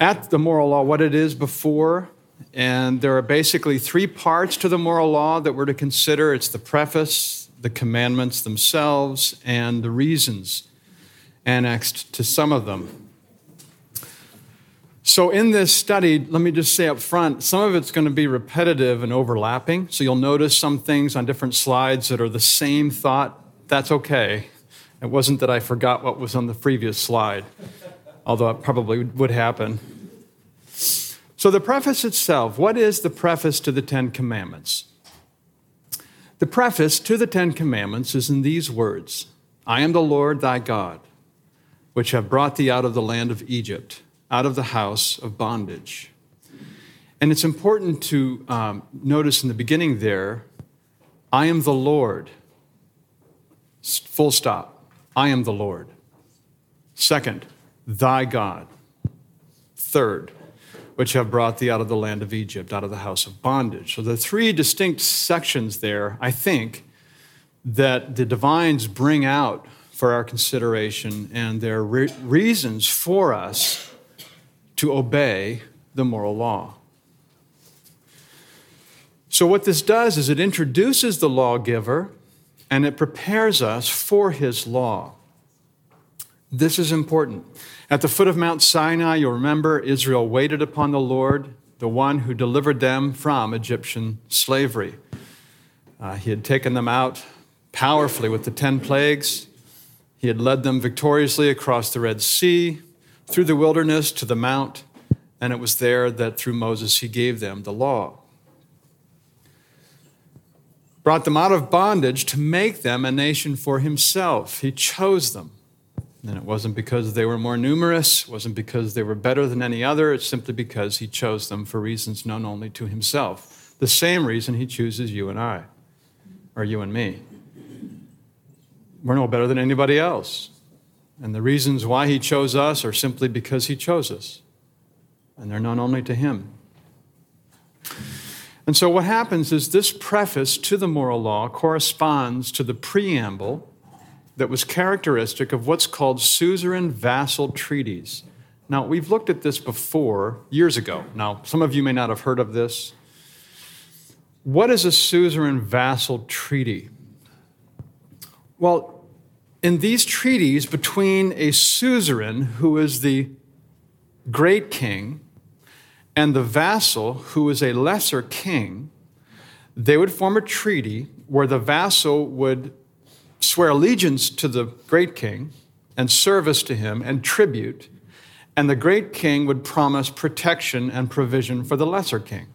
at the moral law, what it is before, and there are basically three parts to the moral law that we're to consider it's the preface, the commandments themselves, and the reasons annexed to some of them. So, in this study, let me just say up front, some of it's going to be repetitive and overlapping. So, you'll notice some things on different slides that are the same thought that's okay. It wasn't that I forgot what was on the previous slide, although it probably would happen. So, the preface itself what is the preface to the Ten Commandments? The preface to the Ten Commandments is in these words I am the Lord thy God, which have brought thee out of the land of Egypt, out of the house of bondage. And it's important to um, notice in the beginning there, I am the Lord. Full stop. I am the Lord. Second, thy God. Third, which have brought thee out of the land of Egypt, out of the house of bondage. So the three distinct sections there, I think, that the divines bring out for our consideration and their re- reasons for us to obey the moral law. So, what this does is it introduces the lawgiver and it prepares us for his law. This is important. At the foot of Mount Sinai, you'll remember Israel waited upon the Lord, the one who delivered them from Egyptian slavery. Uh, he had taken them out powerfully with the 10 plagues. He had led them victoriously across the Red Sea, through the wilderness to the mount, and it was there that through Moses he gave them the law brought them out of bondage to make them a nation for himself. He chose them. And it wasn't because they were more numerous, it wasn't because they were better than any other, it's simply because he chose them for reasons known only to himself. The same reason he chooses you and I, or you and me. We're no better than anybody else. And the reasons why he chose us are simply because he chose us. And they're known only to him. And so, what happens is this preface to the moral law corresponds to the preamble that was characteristic of what's called suzerain vassal treaties. Now, we've looked at this before years ago. Now, some of you may not have heard of this. What is a suzerain vassal treaty? Well, in these treaties between a suzerain, who is the great king, and the vassal, who is a lesser king, they would form a treaty where the vassal would swear allegiance to the great king and service to him and tribute, and the great king would promise protection and provision for the lesser king.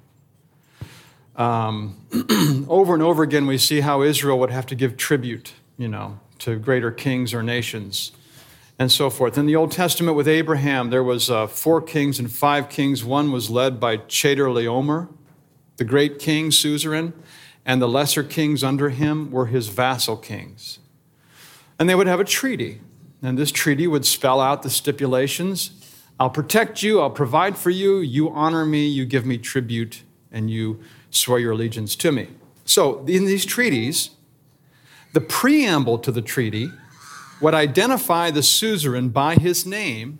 Um, over and over again, we see how Israel would have to give tribute, you know, to greater kings or nations and so forth. In the Old Testament with Abraham, there was uh, four kings and five kings. One was led by Chedorlaomer, the great king, suzerain, and the lesser kings under him were his vassal kings. And they would have a treaty, and this treaty would spell out the stipulations. I'll protect you, I'll provide for you, you honor me, you give me tribute, and you swear your allegiance to me. So, in these treaties, the preamble to the treaty would identify the suzerain by his name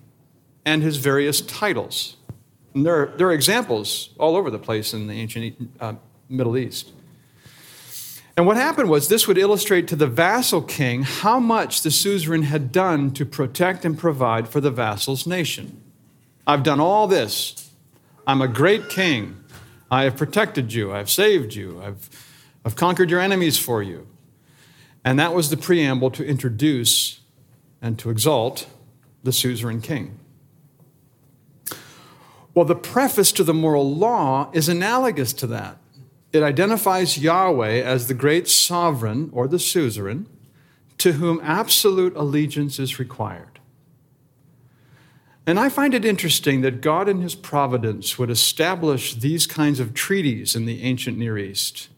and his various titles. And there, are, there are examples all over the place in the ancient uh, Middle East. And what happened was this would illustrate to the vassal king how much the suzerain had done to protect and provide for the vassal's nation. I've done all this. I'm a great king. I have protected you. I've saved you. I've, I've conquered your enemies for you. And that was the preamble to introduce and to exalt the suzerain king. Well, the preface to the moral law is analogous to that. It identifies Yahweh as the great sovereign or the suzerain to whom absolute allegiance is required. And I find it interesting that God, in His providence, would establish these kinds of treaties in the ancient Near East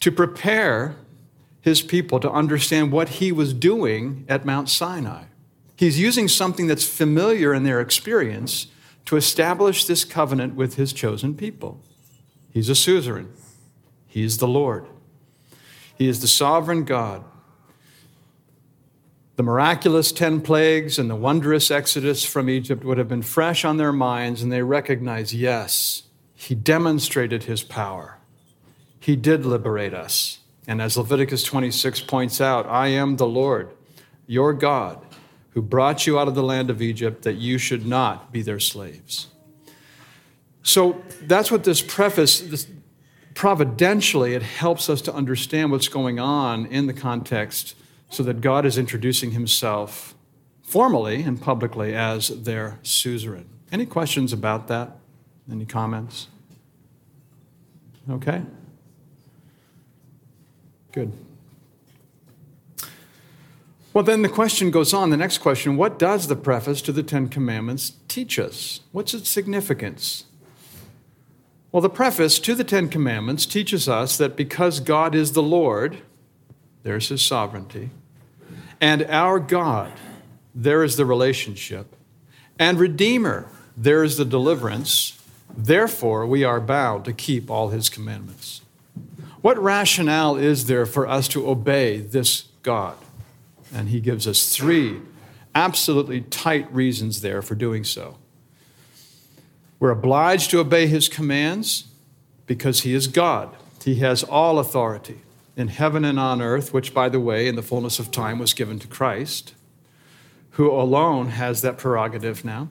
to prepare His people to understand what He was doing at Mount Sinai. He's using something that's familiar in their experience to establish this covenant with His chosen people. He's a suzerain, He's the Lord, He is the sovereign God the miraculous 10 plagues and the wondrous exodus from Egypt would have been fresh on their minds, and they recognize yes, he demonstrated his power. He did liberate us. And as Leviticus 26 points out, I am the Lord, your God, who brought you out of the land of Egypt that you should not be their slaves. So that's what this preface, this, providentially, it helps us to understand what's going on in the context so that God is introducing himself formally and publicly as their suzerain. Any questions about that? Any comments? Okay? Good. Well, then the question goes on. The next question what does the preface to the Ten Commandments teach us? What's its significance? Well, the preface to the Ten Commandments teaches us that because God is the Lord, there's his sovereignty, and our God, there is the relationship. And Redeemer, there is the deliverance. Therefore, we are bound to keep all his commandments. What rationale is there for us to obey this God? And he gives us three absolutely tight reasons there for doing so. We're obliged to obey his commands because he is God, he has all authority in heaven and on earth, which, by the way, in the fullness of time was given to Christ, who alone has that prerogative now.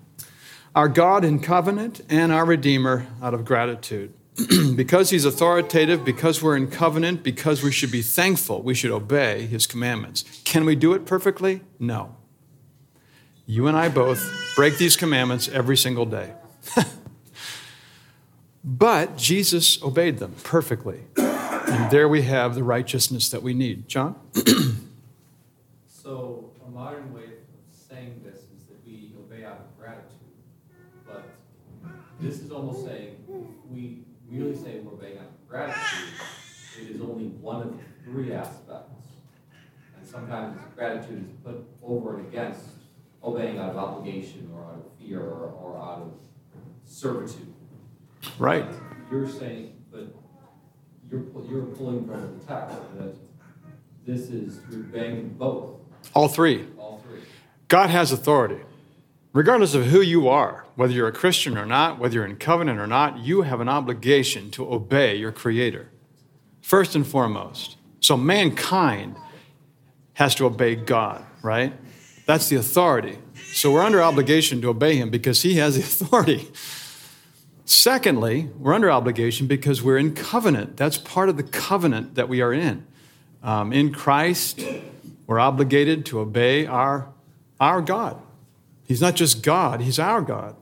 Our God in covenant and our Redeemer out of gratitude. because he's authoritative, because we're in covenant, because we should be thankful, we should obey his commandments. Can we do it perfectly? No. You and I both break these commandments every single day. but Jesus obeyed them perfectly. And there we have the righteousness that we need. John? so, a modern way of saying this is that we obey out of gratitude. But this is almost saying we really say we're obeying out of gratitude, it is only one of three aspects. And sometimes gratitude is put over and against obeying out of obligation or out of fear or, or out of servitude. Right. You're saying but you're, you're pulling from the text that this is, you're banging both. All three. All three. God has authority. Regardless of who you are, whether you're a Christian or not, whether you're in covenant or not, you have an obligation to obey your Creator, first and foremost. So mankind has to obey God, right? That's the authority. So we're under obligation to obey Him because He has the authority. Secondly, we're under obligation because we're in covenant. That's part of the covenant that we are in. Um, in Christ, we're obligated to obey our, our God. He's not just God, He's our God.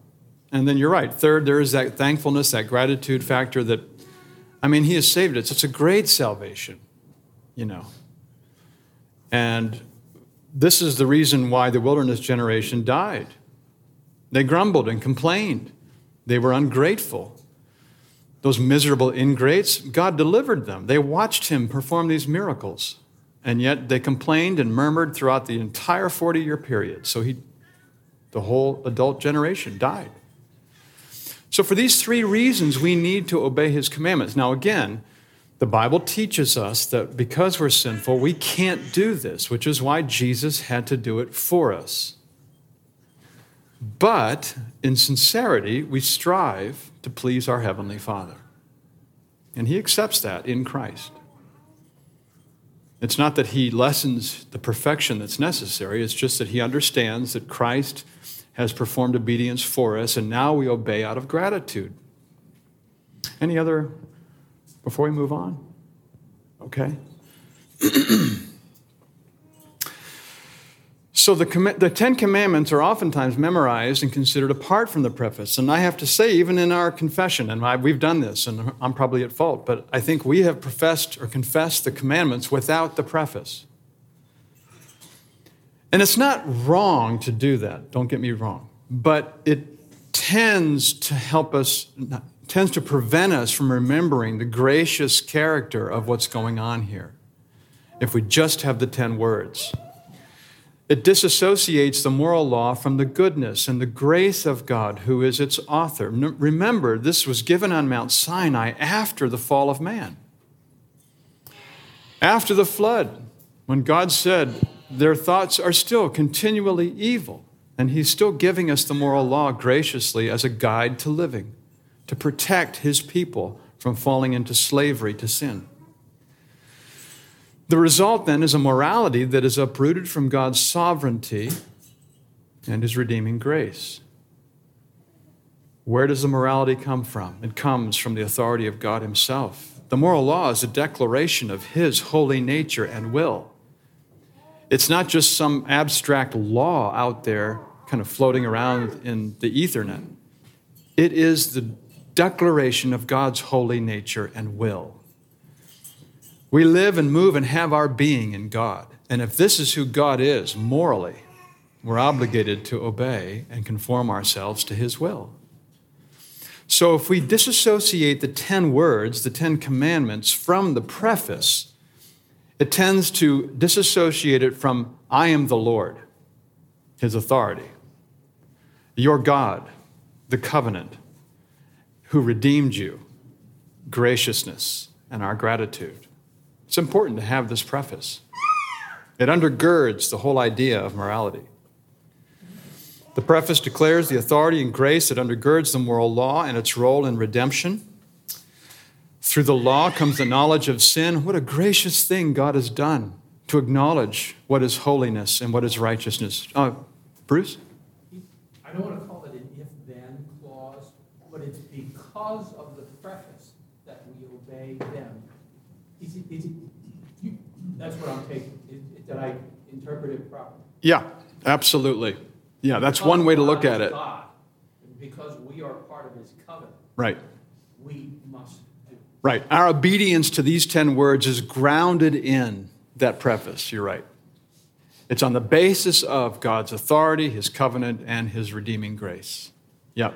And then you're right. Third, there is that thankfulness, that gratitude factor that, I mean, He has saved us. It's a great salvation, you know. And this is the reason why the wilderness generation died. They grumbled and complained. They were ungrateful. Those miserable ingrates, God delivered them. They watched him perform these miracles. And yet they complained and murmured throughout the entire 40 year period. So he, the whole adult generation died. So, for these three reasons, we need to obey his commandments. Now, again, the Bible teaches us that because we're sinful, we can't do this, which is why Jesus had to do it for us. But in sincerity, we strive to please our Heavenly Father. And He accepts that in Christ. It's not that He lessens the perfection that's necessary, it's just that He understands that Christ has performed obedience for us, and now we obey out of gratitude. Any other, before we move on? Okay. So the, the Ten Commandments are oftentimes memorized and considered apart from the preface. And I have to say, even in our confession, and I, we've done this, and I'm probably at fault, but I think we have professed or confessed the commandments without the preface. And it's not wrong to do that, don't get me wrong. but it tends to help us, tends to prevent us from remembering the gracious character of what's going on here if we just have the 10 words. It disassociates the moral law from the goodness and the grace of God, who is its author. Remember, this was given on Mount Sinai after the fall of man. After the flood, when God said, Their thoughts are still continually evil, and He's still giving us the moral law graciously as a guide to living, to protect His people from falling into slavery to sin. The result then is a morality that is uprooted from God's sovereignty and his redeeming grace. Where does the morality come from? It comes from the authority of God himself. The moral law is a declaration of his holy nature and will. It's not just some abstract law out there kind of floating around in the ethernet. It is the declaration of God's holy nature and will. We live and move and have our being in God. And if this is who God is morally, we're obligated to obey and conform ourselves to His will. So if we disassociate the 10 words, the 10 commandments, from the preface, it tends to disassociate it from I am the Lord, His authority, your God, the covenant, who redeemed you, graciousness, and our gratitude. It's important to have this preface. It undergirds the whole idea of morality. The preface declares the authority and grace that undergirds the moral law and its role in redemption. Through the law comes the knowledge of sin. What a gracious thing God has done to acknowledge what is holiness and what is righteousness. Uh, Bruce? I don't want to call it an if then clause, but it's because of the preface that we obey them is it, is it, you, that's what I'm taking. Did I interpret it properly? Yeah, absolutely. Yeah, that's one way to look at it. God, because we are part of his covenant. Right. We must do. Right. Our obedience to these 10 words is grounded in that preface. You're right. It's on the basis of God's authority, his covenant, and his redeeming grace. Yep.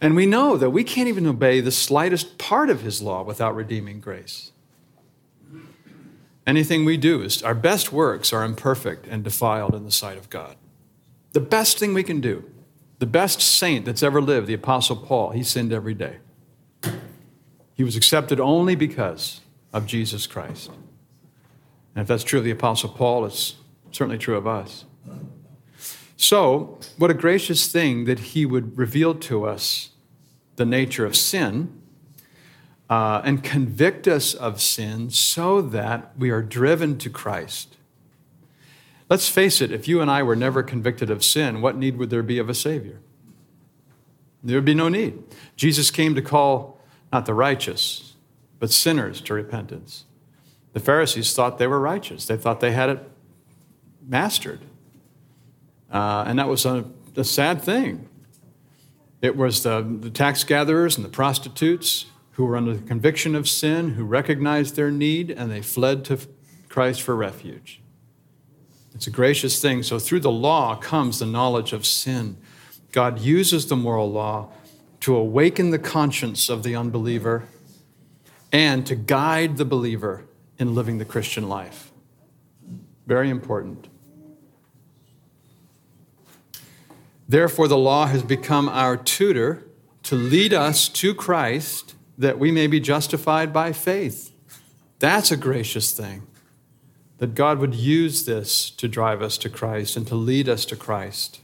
And we know that we can't even obey the slightest part of his law without redeeming grace. Anything we do is our best works are imperfect and defiled in the sight of God. The best thing we can do, the best saint that's ever lived, the Apostle Paul, he sinned every day. He was accepted only because of Jesus Christ. And if that's true of the Apostle Paul, it's certainly true of us. So, what a gracious thing that he would reveal to us the nature of sin uh, and convict us of sin so that we are driven to Christ. Let's face it, if you and I were never convicted of sin, what need would there be of a Savior? There would be no need. Jesus came to call not the righteous, but sinners to repentance. The Pharisees thought they were righteous, they thought they had it mastered. Uh, and that was a, a sad thing. It was the, the tax gatherers and the prostitutes who were under the conviction of sin, who recognized their need, and they fled to Christ for refuge. It's a gracious thing. So, through the law comes the knowledge of sin. God uses the moral law to awaken the conscience of the unbeliever and to guide the believer in living the Christian life. Very important. Therefore, the law has become our tutor to lead us to Christ that we may be justified by faith. That's a gracious thing. That God would use this to drive us to Christ and to lead us to Christ.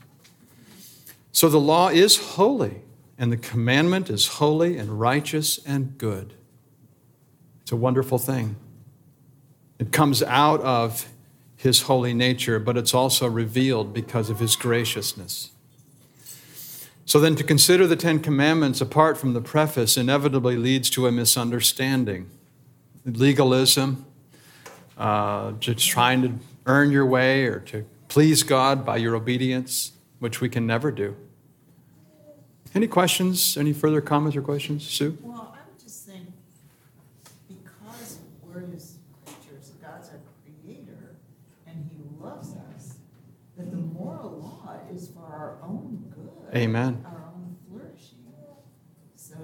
So the law is holy, and the commandment is holy and righteous and good. It's a wonderful thing. It comes out of his holy nature, but it's also revealed because of his graciousness. So then, to consider the Ten Commandments apart from the preface inevitably leads to a misunderstanding. Legalism, uh, just trying to earn your way or to please God by your obedience, which we can never do. Any questions? Any further comments or questions? Sue? Well, I would just think because we're his creatures, God's our creator, and he loves us, that the moral law is for our own Amen. Our own flourishing. So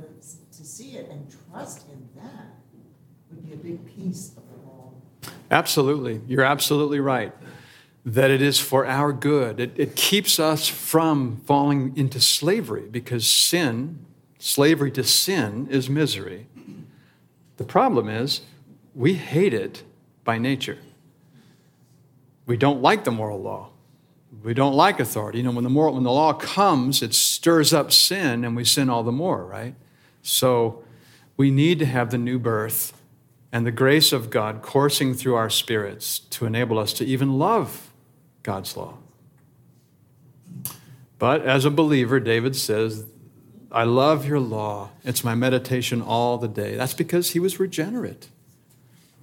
to see it and trust in that would be a big piece of the whole. Absolutely. You're absolutely right. That it is for our good. It, it keeps us from falling into slavery because sin, slavery to sin, is misery. The problem is we hate it by nature. We don't like the moral law. We don't like authority. You know, when the, moral, when the law comes, it stirs up sin and we sin all the more, right? So we need to have the new birth and the grace of God coursing through our spirits to enable us to even love God's law. But as a believer, David says, I love your law. It's my meditation all the day. That's because he was regenerate.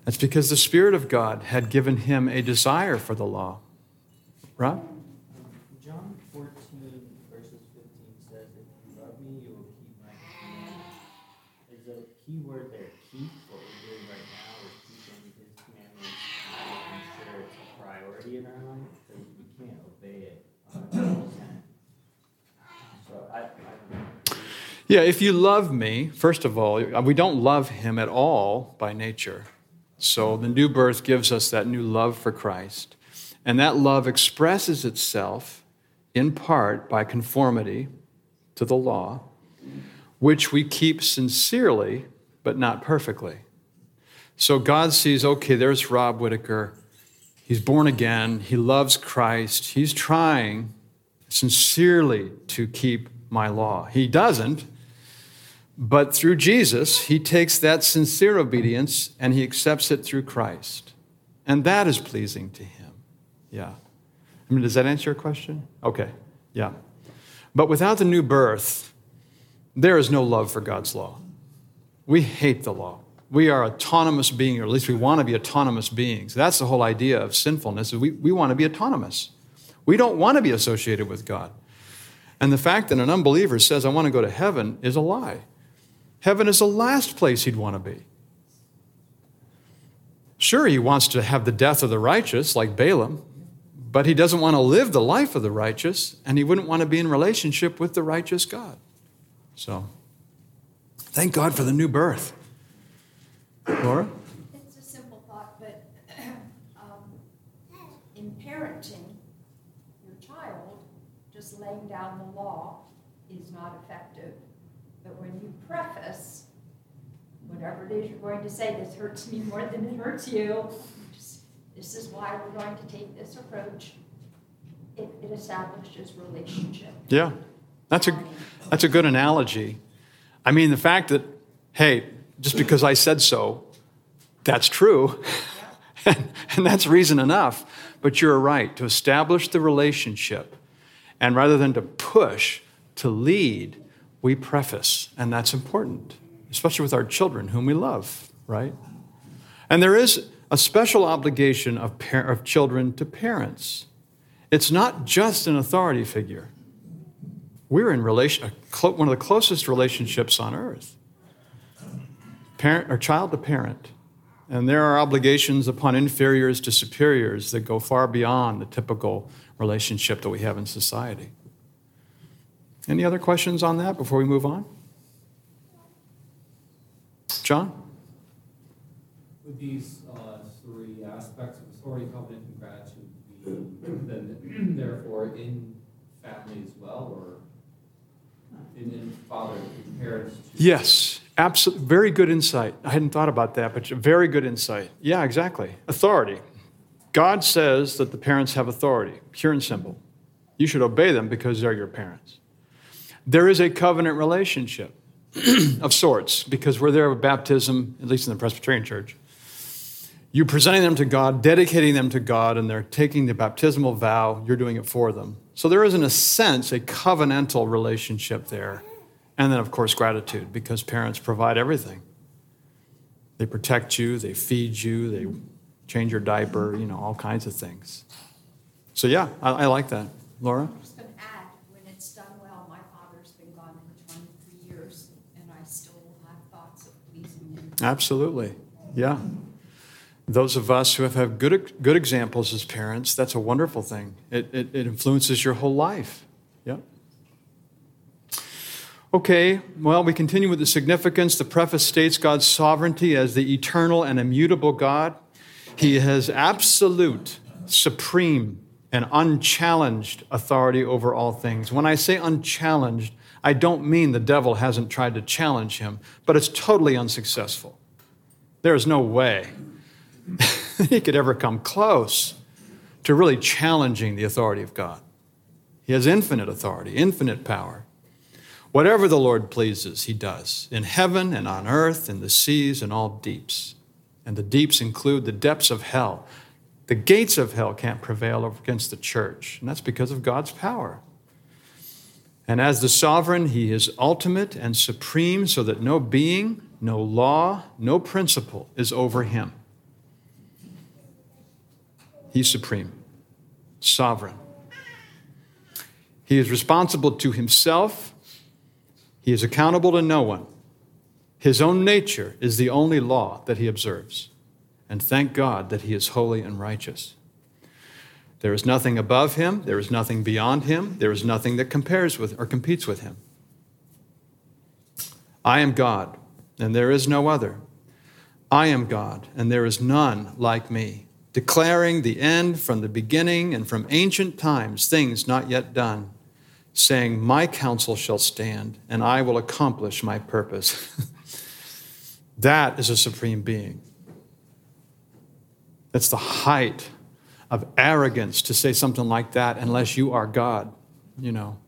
That's because the Spirit of God had given him a desire for the law. Rob? John 14, verses 15 says, If you love me, you will keep my commandments. Is the key word there keep? What we're doing right now is keeping his commandments and making sure it's a priority in our life because we can't obey it 100%. So I, I don't know. Yeah, if you love me, first of all, we don't love him at all by nature. So the new birth gives us that new love for Christ. And that love expresses itself in part by conformity to the law, which we keep sincerely, but not perfectly. So God sees, okay, there's Rob Whitaker. He's born again. He loves Christ. He's trying sincerely to keep my law. He doesn't, but through Jesus, he takes that sincere obedience and he accepts it through Christ. And that is pleasing to him. Yeah. I mean, does that answer your question? Okay. Yeah. But without the new birth, there is no love for God's law. We hate the law. We are autonomous beings, or at least we want to be autonomous beings. That's the whole idea of sinfulness. Is we, we want to be autonomous. We don't want to be associated with God. And the fact that an unbeliever says, I want to go to heaven, is a lie. Heaven is the last place he'd want to be. Sure, he wants to have the death of the righteous, like Balaam, but he doesn't want to live the life of the righteous, and he wouldn't want to be in relationship with the righteous God. So, thank God for the new birth. Laura? It's a simple thought, but um, in parenting your child, just laying down the law is not effective. But when preface whatever it is you're going to say, this hurts me more than it hurts you, just, this is why we're going to take this approach, it, it establishes relationship. Yeah, that's a, that's a good analogy. I mean, the fact that, hey, just because I said so, that's true. and, and that's reason enough. But you're right, to establish the relationship, and rather than to push, to lead, we preface. And that's important, especially with our children, whom we love, right? And there is a special obligation of, par- of children to parents. It's not just an authority figure. We're in relation, one of the closest relationships on earth parent or child to parent. And there are obligations upon inferiors to superiors that go far beyond the typical relationship that we have in society. Any other questions on that before we move on? John? Would these uh, three aspects of authority, covenant, and gratitude be then therefore in family as well, or in, in father, parents? Yes, absolutely. Very good insight. I hadn't thought about that, but very good insight. Yeah, exactly. Authority. God says that the parents have authority, pure and simple. You should obey them because they're your parents. There is a covenant relationship of sorts because we're there with baptism, at least in the Presbyterian Church. You're presenting them to God, dedicating them to God, and they're taking the baptismal vow. You're doing it for them. So there is, in a sense, a covenantal relationship there. And then, of course, gratitude because parents provide everything. They protect you, they feed you, they change your diaper, you know, all kinds of things. So, yeah, I, I like that. Laura? I'm just going to add, when it's done well, my father's been gone for 23 years, and I still have thoughts of pleasing him. Absolutely. Yeah. Those of us who have had good, good examples as parents, that's a wonderful thing. It, it, it influences your whole life. Yeah. Okay, well, we continue with the significance. The preface states God's sovereignty as the eternal and immutable God. He has absolute, supreme, and unchallenged authority over all things. When I say unchallenged, I don't mean the devil hasn't tried to challenge him, but it's totally unsuccessful. There is no way he could ever come close to really challenging the authority of God. He has infinite authority, infinite power. Whatever the Lord pleases, he does, in heaven and on earth, in the seas and all deeps. And the deeps include the depths of hell. The gates of hell can't prevail against the church, and that's because of God's power. And as the sovereign, he is ultimate and supreme, so that no being, no law, no principle is over him. He's supreme, sovereign. He is responsible to himself, he is accountable to no one. His own nature is the only law that he observes. And thank God that he is holy and righteous. There is nothing above him, there is nothing beyond him, there is nothing that compares with or competes with him. I am God, and there is no other. I am God, and there is none like me, declaring the end from the beginning and from ancient times, things not yet done, saying, My counsel shall stand, and I will accomplish my purpose. that is a supreme being. That's the height of arrogance to say something like that unless you are God, you know.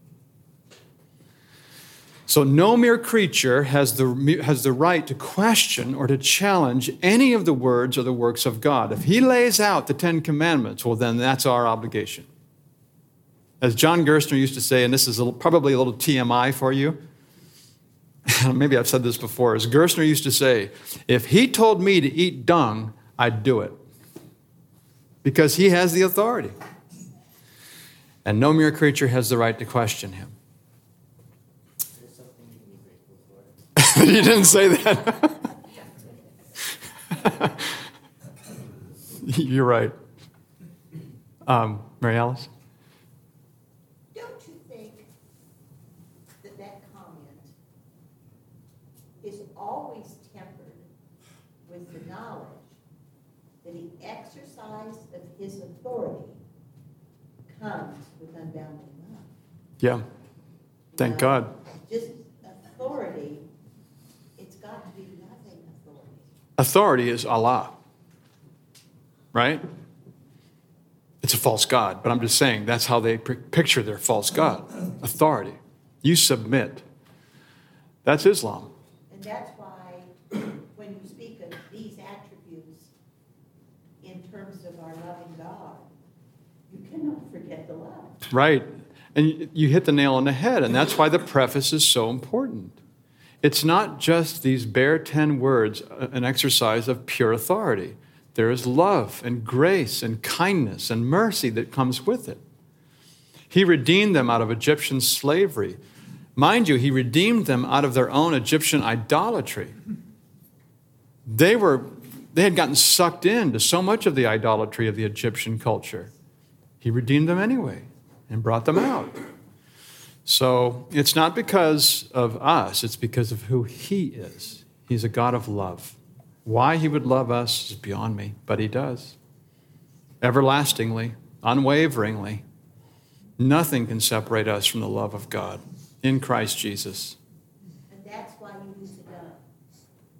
So, no mere creature has the, has the right to question or to challenge any of the words or the works of God. If he lays out the Ten Commandments, well, then that's our obligation. As John Gerstner used to say, and this is a probably a little TMI for you, maybe I've said this before, as Gerstner used to say, if he told me to eat dung, I'd do it because he has the authority. And no mere creature has the right to question him. You didn't say that. You're right. Um, Mary Alice? Don't you think that that comment is always tempered with the knowledge that the exercise of his authority comes with unbounded love? Yeah. Thank God. Just authority, it's got to be nothing authority. Authority is Allah, right? It's a false God, but I'm just saying that's how they picture their false God authority. You submit. That's Islam. And that's why, when you speak of these attributes in terms of our loving God, you cannot forget the love. Right. And you- hit the nail on the head, and that's why the preface is so important. It's not just these bare 10 words, uh, an exercise of pure authority. There is love and grace and kindness and mercy that comes with it. He redeemed them out of Egyptian slavery. Mind you, he redeemed them out of their own Egyptian idolatry. They were they had gotten sucked into so much of the idolatry of the Egyptian culture. He redeemed them anyway and brought them out. So it's not because of us, it's because of who He is. He's a God of love. Why He would love us is beyond me, but He does. Everlastingly, unwaveringly. Nothing can separate us from the love of God in Christ Jesus. And that's why you use the gun,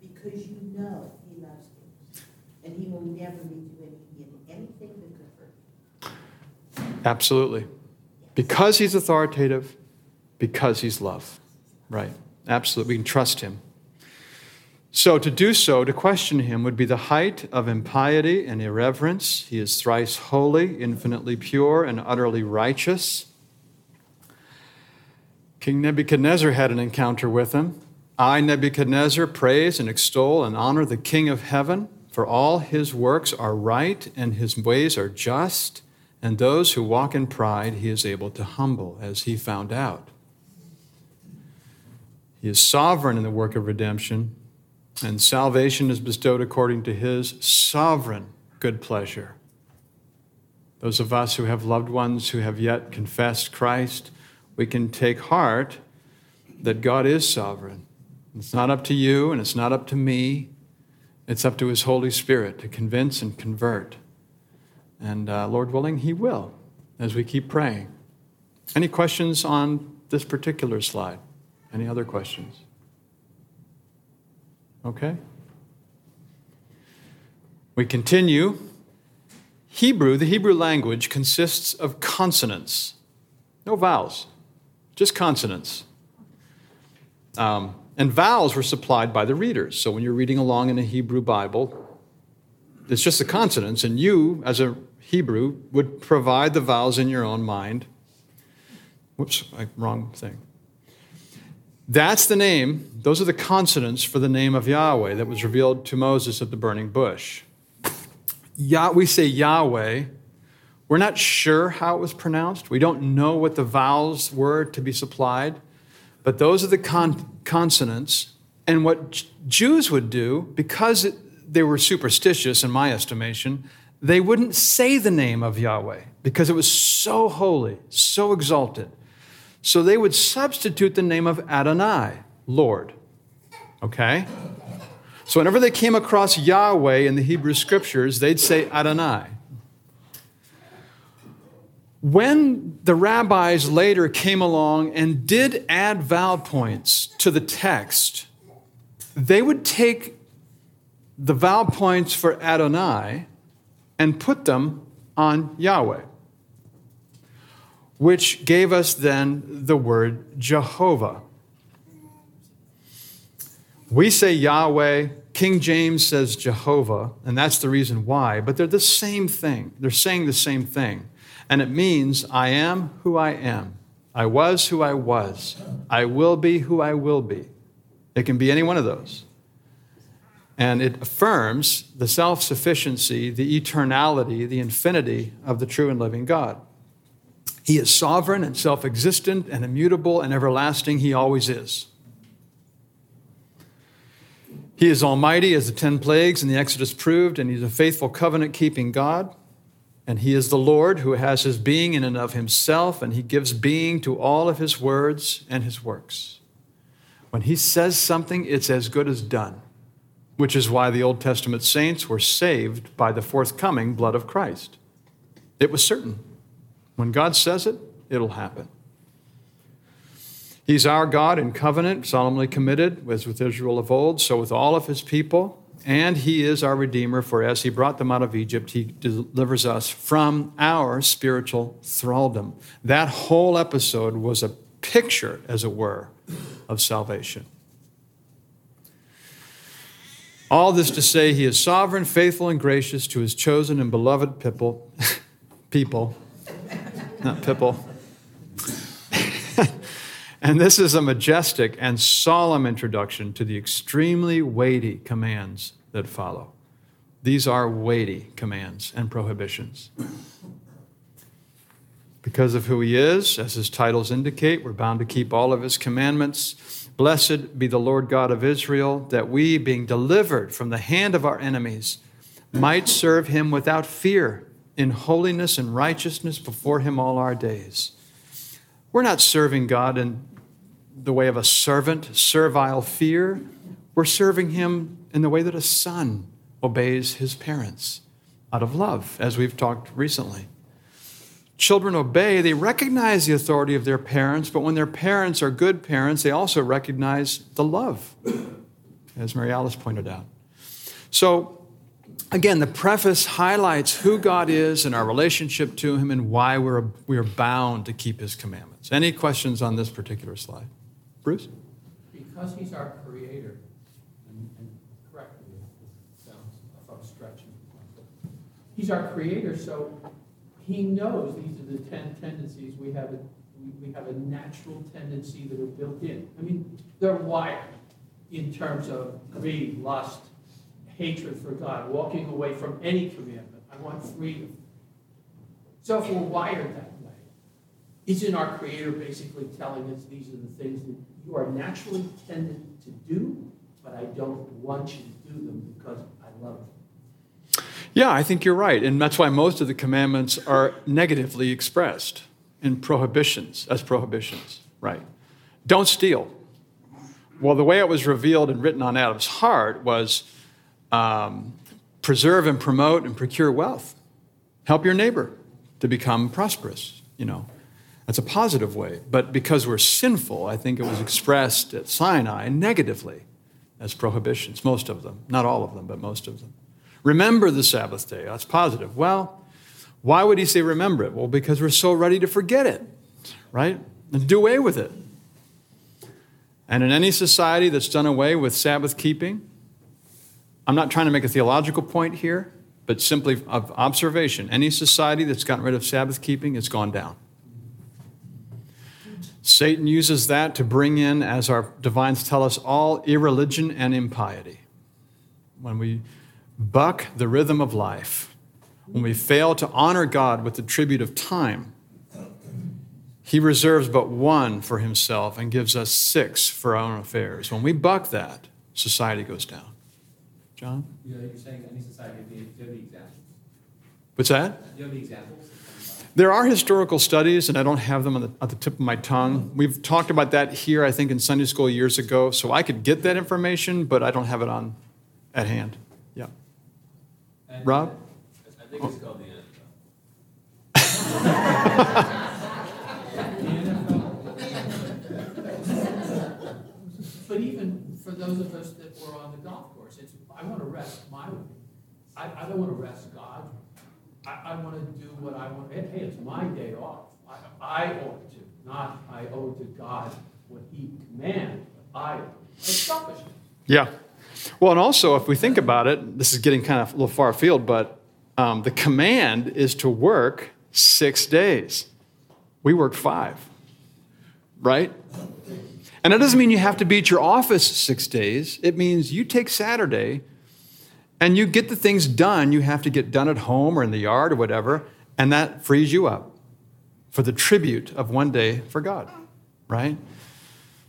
because you know he loves you. And he will never leave you in, in anything that could hurt you. Absolutely. Because He's authoritative, because He's love. Right. Absolutely. We can trust Him. So, to do so, to question him, would be the height of impiety and irreverence. He is thrice holy, infinitely pure, and utterly righteous. King Nebuchadnezzar had an encounter with him. I, Nebuchadnezzar, praise and extol and honor the King of heaven, for all his works are right and his ways are just, and those who walk in pride he is able to humble, as he found out. He is sovereign in the work of redemption, and salvation is bestowed according to his sovereign good pleasure. Those of us who have loved ones who have yet confessed Christ, we can take heart that God is sovereign. It's not up to you and it's not up to me. It's up to His Holy Spirit to convince and convert. And uh, Lord willing, He will as we keep praying. Any questions on this particular slide? Any other questions? Okay. We continue. Hebrew, the Hebrew language, consists of consonants, no vowels, just consonants. Um, and vowels were supplied by the readers. So when you're reading along in a Hebrew Bible, it's just the consonants, and you, as a Hebrew, would provide the vowels in your own mind. Whoops, wrong thing. That's the name, those are the consonants for the name of Yahweh that was revealed to Moses at the burning bush. Yah, we say Yahweh. We're not sure how it was pronounced. We don't know what the vowels were to be supplied, but those are the con- consonants. And what Jews would do, because it, they were superstitious in my estimation, they wouldn't say the name of Yahweh because it was so holy, so exalted. So they would substitute the name of Adonai, Lord. Okay? So whenever they came across Yahweh in the Hebrew scriptures, they'd say Adonai. When the rabbis later came along and did add vowel points to the text, they would take the vowel points for Adonai and put them on Yahweh which gave us then the word Jehovah. We say Yahweh, King James says Jehovah, and that's the reason why, but they're the same thing. They're saying the same thing. And it means I am who I am. I was who I was. I will be who I will be. It can be any one of those. And it affirms the self sufficiency, the eternality, the infinity of the true and living God. He is sovereign and self existent and immutable and everlasting. He always is. He is almighty, as the ten plagues in the Exodus proved, and he's a faithful covenant keeping God. And he is the Lord who has his being in and of himself, and he gives being to all of his words and his works. When he says something, it's as good as done, which is why the Old Testament saints were saved by the forthcoming blood of Christ. It was certain. When God says it, it'll happen. He's our God in covenant, solemnly committed, as with Israel of old, so with all of his people. And he is our Redeemer, for as he brought them out of Egypt, he delivers us from our spiritual thraldom. That whole episode was a picture, as it were, of salvation. All this to say, he is sovereign, faithful, and gracious to his chosen and beloved people, people not Pipple. and this is a majestic and solemn introduction to the extremely weighty commands that follow. These are weighty commands and prohibitions. Because of who he is, as his titles indicate, we're bound to keep all of his commandments. Blessed be the Lord God of Israel, that we, being delivered from the hand of our enemies, might serve him without fear in holiness and righteousness before Him all our days. We're not serving God in the way of a servant, servile fear. We're serving Him in the way that a son obeys his parents out of love, as we've talked recently. Children obey, they recognize the authority of their parents, but when their parents are good parents, they also recognize the love, as Mary Alice pointed out. So Again, the preface highlights who God is and our relationship to Him and why we're, we're bound to keep His commandments. Any questions on this particular slide? Bruce? Because He's our Creator, and, correct me if I'm stretching. He's our Creator, so He knows these are the ten tendencies we have. A, we have a natural tendency that are built in. I mean, they're wired in terms of greed, lust, hatred for God, walking away from any commandment. I want freedom. So if we're wired that way, isn't our Creator basically telling us these are the things that you are naturally tended to do, but I don't want you to do them because I love you? Yeah, I think you're right. And that's why most of the commandments are negatively expressed in prohibitions, as prohibitions, right? Don't steal. Well, the way it was revealed and written on Adam's heart was um, preserve and promote and procure wealth. Help your neighbor to become prosperous, you know. That's a positive way. But because we're sinful, I think it was expressed at Sinai negatively as prohibitions, most of them. Not all of them, but most of them. Remember the Sabbath day. That's positive. Well, why would he say remember it? Well, because we're so ready to forget it, right? And do away with it. And in any society that's done away with Sabbath keeping, I'm not trying to make a theological point here, but simply of observation. Any society that's gotten rid of Sabbath keeping has gone down. Satan uses that to bring in, as our divines tell us, all irreligion and impiety. When we buck the rhythm of life, when we fail to honor God with the tribute of time, he reserves but one for himself and gives us six for our own affairs. When we buck that, society goes down. John? You're saying any society, do you have the examples? What's that? Do you have examples? There are historical studies, and I don't have them on the, at the tip of my tongue. We've talked about that here, I think, in Sunday school years ago, so I could get that information, but I don't have it on at hand. Yeah. And- Rob? I think it's called the NFL. But even for those of us that were on the golf course, it's, I want to rest my, I, I don't want to rest God. I, I want to do what I want, hey, hey, it's my day off. I, I owe it to, not I owe to God what he commands, but I, it's selfish. Yeah. Well, and also, if we think about it, this is getting kind of a little far afield, but um, the command is to work six days. We work five, right? And that doesn't mean you have to be at your office six days. It means you take Saturday and you get the things done you have to get done at home or in the yard or whatever, and that frees you up for the tribute of one day for God, right?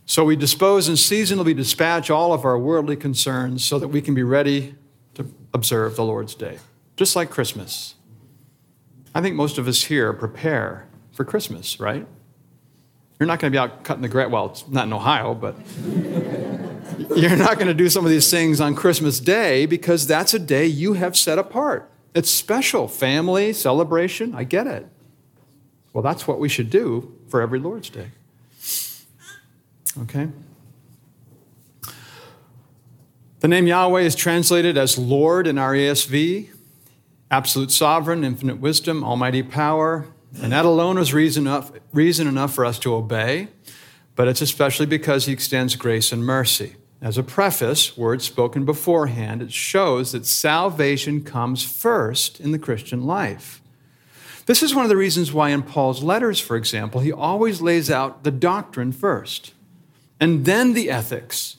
So we dispose and seasonally dispatch all of our worldly concerns so that we can be ready to observe the Lord's day, just like Christmas. I think most of us here prepare for Christmas, right? You're not going to be out cutting the grass. Well, it's not in Ohio, but you're not going to do some of these things on Christmas Day because that's a day you have set apart. It's special, family, celebration. I get it. Well, that's what we should do for every Lord's Day. Okay? The name Yahweh is translated as Lord in our absolute sovereign, infinite wisdom, almighty power, and that alone is reason enough, reason enough for us to obey, but it's especially because he extends grace and mercy. As a preface, words spoken beforehand, it shows that salvation comes first in the Christian life. This is one of the reasons why, in Paul's letters, for example, he always lays out the doctrine first and then the ethics.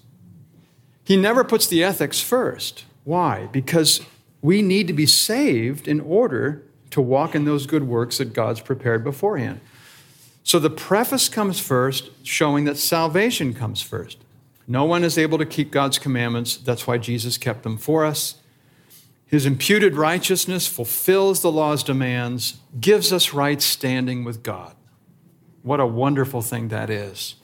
He never puts the ethics first. Why? Because we need to be saved in order to walk in those good works that God's prepared beforehand. So the preface comes first, showing that salvation comes first. No one is able to keep God's commandments. That's why Jesus kept them for us. His imputed righteousness fulfills the law's demands, gives us right standing with God. What a wonderful thing that is.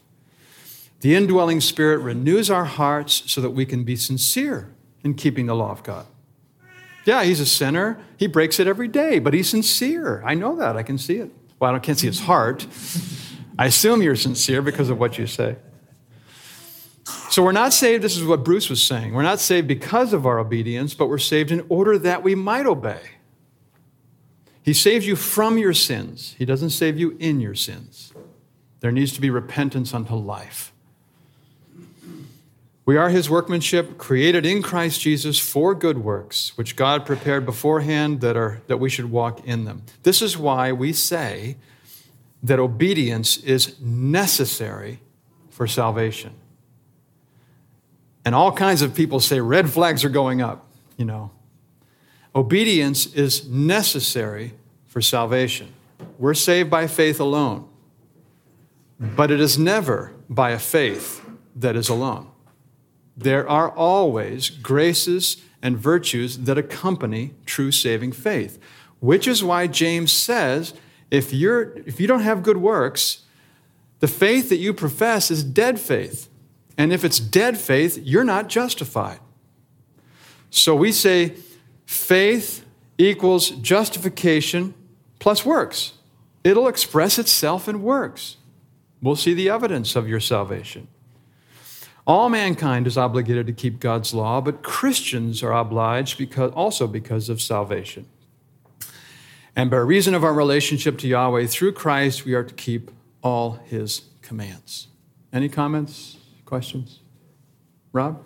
The indwelling spirit renews our hearts so that we can be sincere in keeping the law of God. Yeah, he's a sinner. He breaks it every day, but he's sincere. I know that. I can see it. Well, I can't see his heart. I assume you're sincere because of what you say. So we're not saved, this is what Bruce was saying. We're not saved because of our obedience, but we're saved in order that we might obey. He saves you from your sins, He doesn't save you in your sins. There needs to be repentance unto life. We are his workmanship, created in Christ Jesus for good works, which God prepared beforehand that, are, that we should walk in them. This is why we say that obedience is necessary for salvation. And all kinds of people say red flags are going up, you know. Obedience is necessary for salvation. We're saved by faith alone, but it is never by a faith that is alone there are always graces and virtues that accompany true saving faith, which is why James says if, you're, if you don't have good works, the faith that you profess is dead faith. And if it's dead faith, you're not justified. So we say faith equals justification plus works. It'll express itself in works. We'll see the evidence of your salvation. All mankind is obligated to keep God's law, but Christians are obliged because, also because of salvation. And by reason of our relationship to Yahweh through Christ, we are to keep all his commands. Any comments, questions? Rob?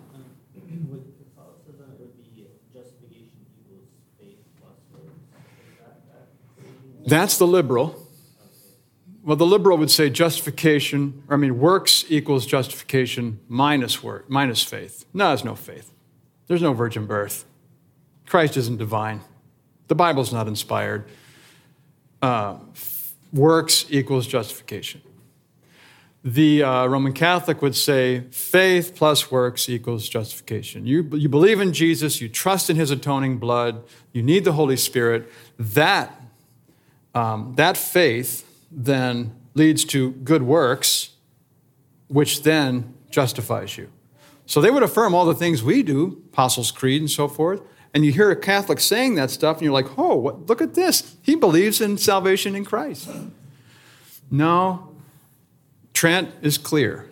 That's the liberal. Well, the liberal would say justification, I mean, works equals justification minus work, minus faith. No, there's no faith. There's no virgin birth. Christ isn't divine. The Bible's not inspired. Uh, works equals justification. The uh, Roman Catholic would say faith plus works equals justification. You, you believe in Jesus, you trust in his atoning blood, you need the Holy Spirit. That, um, that faith then leads to good works, which then justifies you. So they would affirm all the things we do, Apostles' Creed and so forth. And you hear a Catholic saying that stuff, and you're like, oh, what, look at this. He believes in salvation in Christ. No, Trent is clear.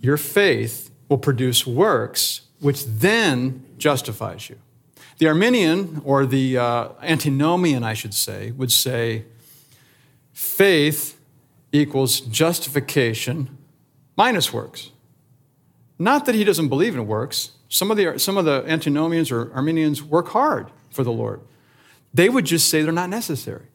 Your faith will produce works, which then justifies you. The Arminian, or the uh, antinomian, I should say, would say faith equals justification minus works. Not that he doesn't believe in works. Some of the, some of the antinomians or Arminians work hard for the Lord. They would just say they're not necessary.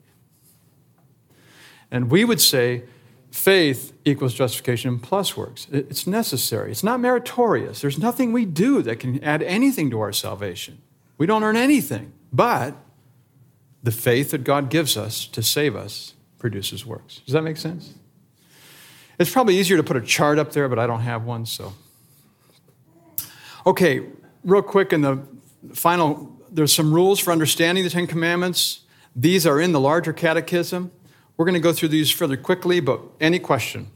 And we would say faith equals justification plus works. It's necessary. It's not meritorious. There's nothing we do that can add anything to our salvation. We don't earn anything. But the faith that God gives us to save us produces works. Does that make sense? It's probably easier to put a chart up there, but I don't have one, so. Okay, real quick in the final, there's some rules for understanding the Ten Commandments. These are in the larger catechism. We're going to go through these further quickly, but any question?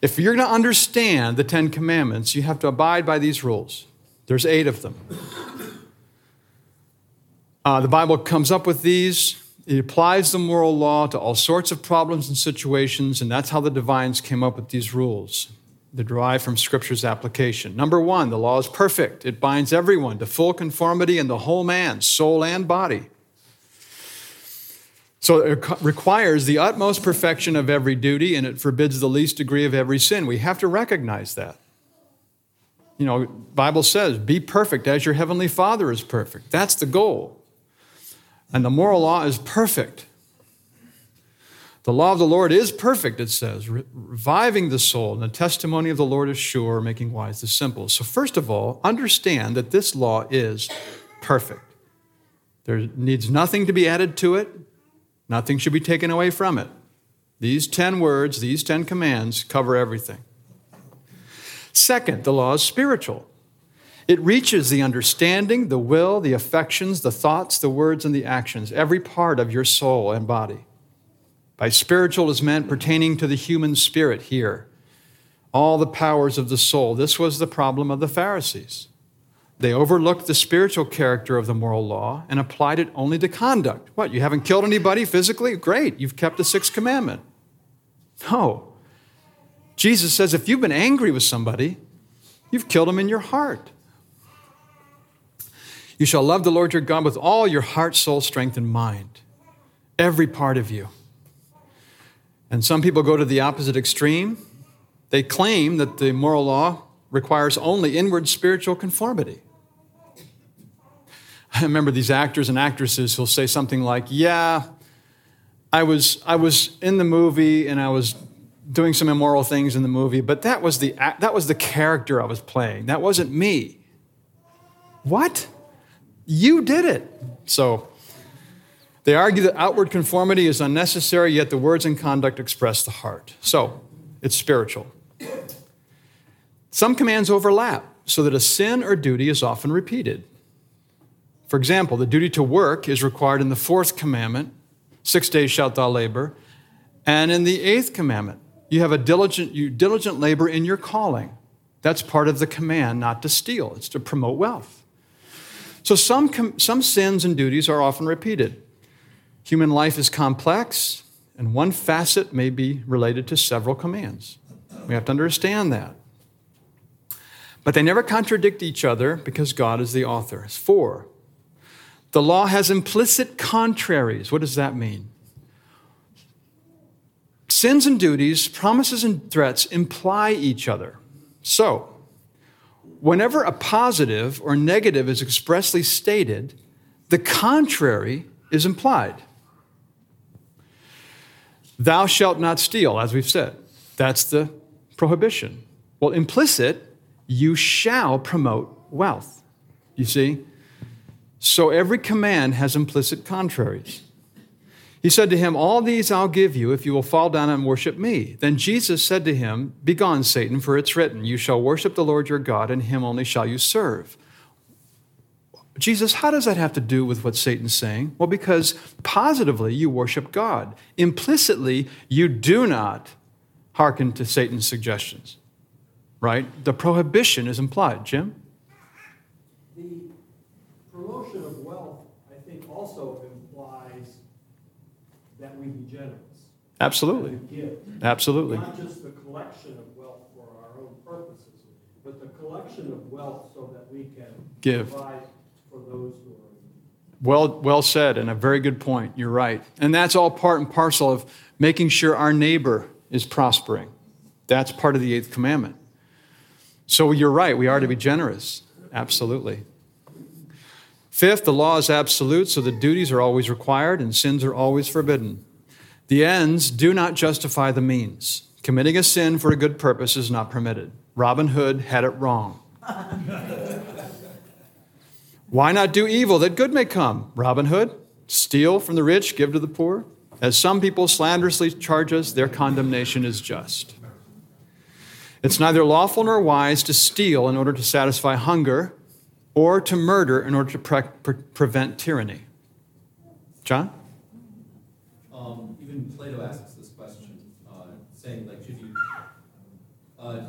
If you're going to understand the Ten Commandments, you have to abide by these rules. There's eight of them. Uh, the Bible comes up with these. It applies the moral law to all sorts of problems and situations, and that's how the divines came up with these rules. They derive from Scripture's application. Number one, the law is perfect. It binds everyone to full conformity in the whole man, soul and body. So it requires the utmost perfection of every duty, and it forbids the least degree of every sin. We have to recognize that. You know, Bible says, "Be perfect as your heavenly Father is perfect." That's the goal. And the moral law is perfect. The law of the Lord is perfect, it says, reviving the soul, and the testimony of the Lord is sure, making wise the simple. So, first of all, understand that this law is perfect. There needs nothing to be added to it, nothing should be taken away from it. These 10 words, these 10 commands cover everything. Second, the law is spiritual. It reaches the understanding, the will, the affections, the thoughts, the words, and the actions, every part of your soul and body. By spiritual is meant pertaining to the human spirit here, all the powers of the soul. This was the problem of the Pharisees. They overlooked the spiritual character of the moral law and applied it only to conduct. What, you haven't killed anybody physically? Great, you've kept the sixth commandment. No. Jesus says if you've been angry with somebody, you've killed him in your heart. You shall love the Lord your God with all your heart, soul, strength, and mind, every part of you. And some people go to the opposite extreme. They claim that the moral law requires only inward spiritual conformity. I remember these actors and actresses who'll say something like, Yeah, I was, I was in the movie and I was doing some immoral things in the movie, but that was the, that was the character I was playing. That wasn't me. What? You did it. So they argue that outward conformity is unnecessary, yet the words and conduct express the heart. So it's spiritual. Some commands overlap so that a sin or duty is often repeated. For example, the duty to work is required in the fourth commandment six days shalt thou labor. And in the eighth commandment, you have a diligent, you diligent labor in your calling. That's part of the command not to steal, it's to promote wealth. So some, com- some sins and duties are often repeated. Human life is complex, and one facet may be related to several commands. We have to understand that. But they never contradict each other because God is the author. Four, the law has implicit contraries. What does that mean? Sins and duties, promises and threats imply each other. So, whenever a positive or negative is expressly stated, the contrary is implied. Thou shalt not steal, as we've said. That's the prohibition. Well, implicit, you shall promote wealth. You see? So every command has implicit contraries. He said to him, All these I'll give you if you will fall down and worship me. Then Jesus said to him, Begone, Satan, for it's written, You shall worship the Lord your God, and him only shall you serve. Jesus, how does that have to do with what Satan's saying? Well, because positively you worship God. Implicitly, you do not hearken to Satan's suggestions, right? The prohibition is implied. Jim? The promotion of wealth, I think, also implies that we be generous. Absolutely. Absolutely. Not just the collection of wealth for our own purposes, but the collection of wealth so that we can Give. provide for those who are. Well, well said, and a very good point. You're right. And that's all part and parcel of making sure our neighbor is prospering. That's part of the eighth commandment. So you're right, we are to be generous. Absolutely. Fifth, the law is absolute, so the duties are always required and sins are always forbidden. The ends do not justify the means. Committing a sin for a good purpose is not permitted. Robin Hood had it wrong. Why not do evil that good may come? Robin Hood, steal from the rich, give to the poor. As some people slanderously charge us, their condemnation is just. It's neither lawful nor wise to steal in order to satisfy hunger or to murder in order to pre- pre- prevent tyranny. John? Um, even Plato asks this question, uh, saying like, should you, uh,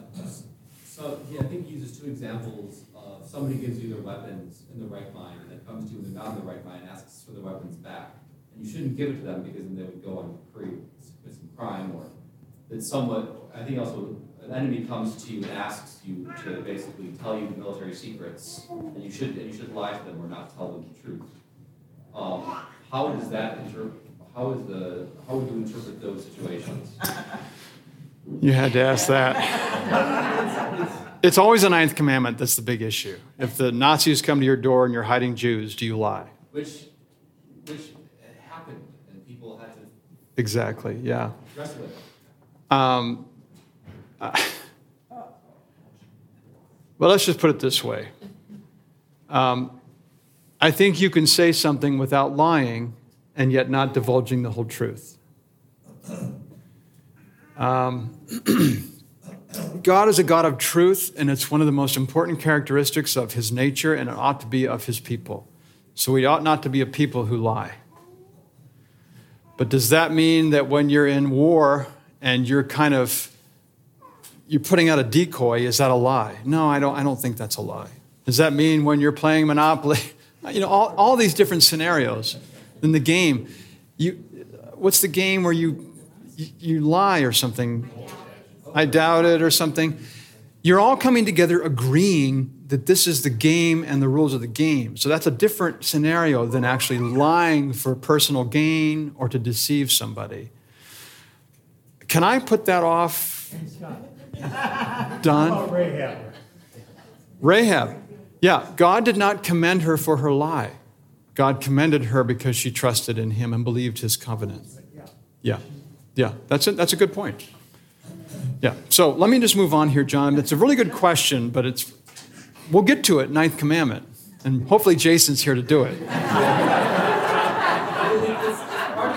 so, yeah, I think he uses two examples of somebody gives you their weapons in the right mind, and then comes to you when they're not in the right mind, and asks for the weapons back. And you shouldn't give it to them because then they would go and commit some crime, or that somewhat, I think also, an enemy comes to you and asks you to basically tell you the military secrets, and you should, and you should lie to them or not tell them the truth. Um, how does that inter, how is the, how would you interpret those situations? You had to ask that. It's always the ninth commandment that's the big issue. If the Nazis come to your door and you're hiding Jews, do you lie? Which, which happened, and people had to Exactly, yeah. Um, uh, well, let's just put it this way. Um, I think you can say something without lying and yet not divulging the whole truth. Um, God is a God of truth, and it's one of the most important characteristics of his nature, and it ought to be of his people. So we ought not to be a people who lie. But does that mean that when you're in war and you're kind of you're putting out a decoy, is that a lie? No, I don't, I don't think that's a lie. Does that mean when you're playing Monopoly, you know, all, all these different scenarios in the game, you, what's the game where you, you, you lie or something? I doubt it or something. You're all coming together agreeing that this is the game and the rules of the game. So that's a different scenario than actually lying for personal gain or to deceive somebody. Can I put that off? Done? Rahab. Rahab. Yeah, God did not commend her for her lie. God commended her because she trusted in him and believed his covenant. Yeah, yeah, that's, that's a good point. Yeah, so let me just move on here, John. It's a really good question, but it's, we'll get to it, ninth commandment. And hopefully Jason's here to do it. Are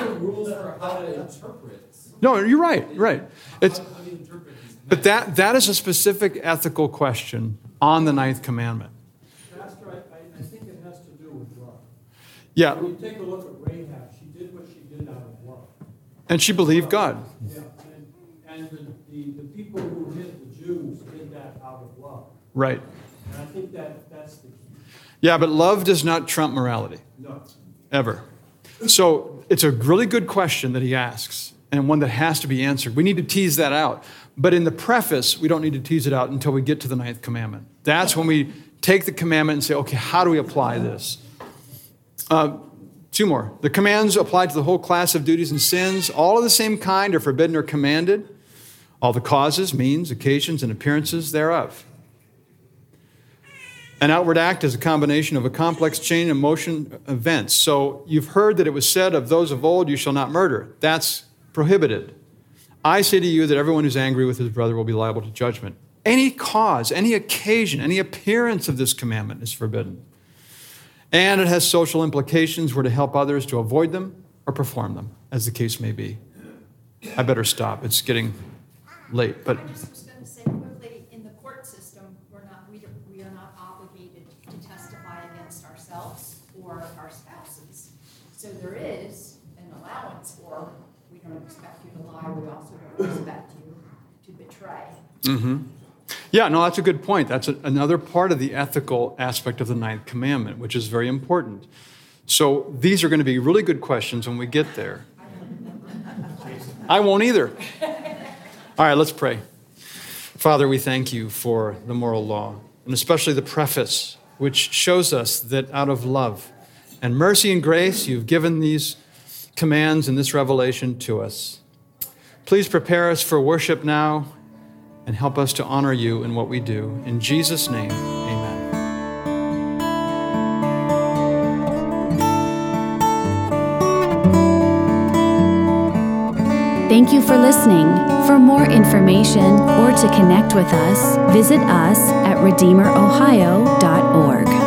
there rules for how to interpret? No, you're right, right. It's, How do you interpret these but that, that is a specific ethical question on the ninth commandment. Pastor, I, I, I think it has to do with love. Yeah, When you take a look at Rahab, she did what she did out of love. and she believed God. Yeah, and, and the, the, the people who hid the Jews did that out of love. Right. And I think that, that's the key. Yeah, but love does not trump morality, No. ever. So it's a really good question that he asks, and one that has to be answered. We need to tease that out. But in the preface, we don't need to tease it out until we get to the ninth commandment. That's when we take the commandment and say, okay, how do we apply this? Uh, two more. The commands apply to the whole class of duties and sins. All of the same kind are forbidden or commanded. All the causes, means, occasions, and appearances thereof. An outward act is a combination of a complex chain of motion events. So you've heard that it was said of those of old, you shall not murder. That's prohibited. I say to you that everyone who's angry with his brother will be liable to judgment. Any cause, any occasion, any appearance of this commandment is forbidden. And it has social implications. We're to help others to avoid them or perform them, as the case may be. I better stop. It's getting late. But I just was going to say quickly, in the court system, we're not, we, don't- we are not obligated to testify against ourselves or our spouses. So there is an allowance for, we don't expect you to lie, we also don't expect you to betray. Yeah, no, that's a good point. That's a, another part of the ethical aspect of the ninth commandment, which is very important. So these are going to be really good questions when we get there. I won't either. All right, let's pray. Father, we thank you for the moral law, and especially the preface, which shows us that out of love and mercy and grace, you've given these commands and this revelation to us. Please prepare us for worship now and help us to honor you in what we do. In Jesus' name, amen. Thank you for listening. For more information or to connect with us, visit us at redeemerohio.org.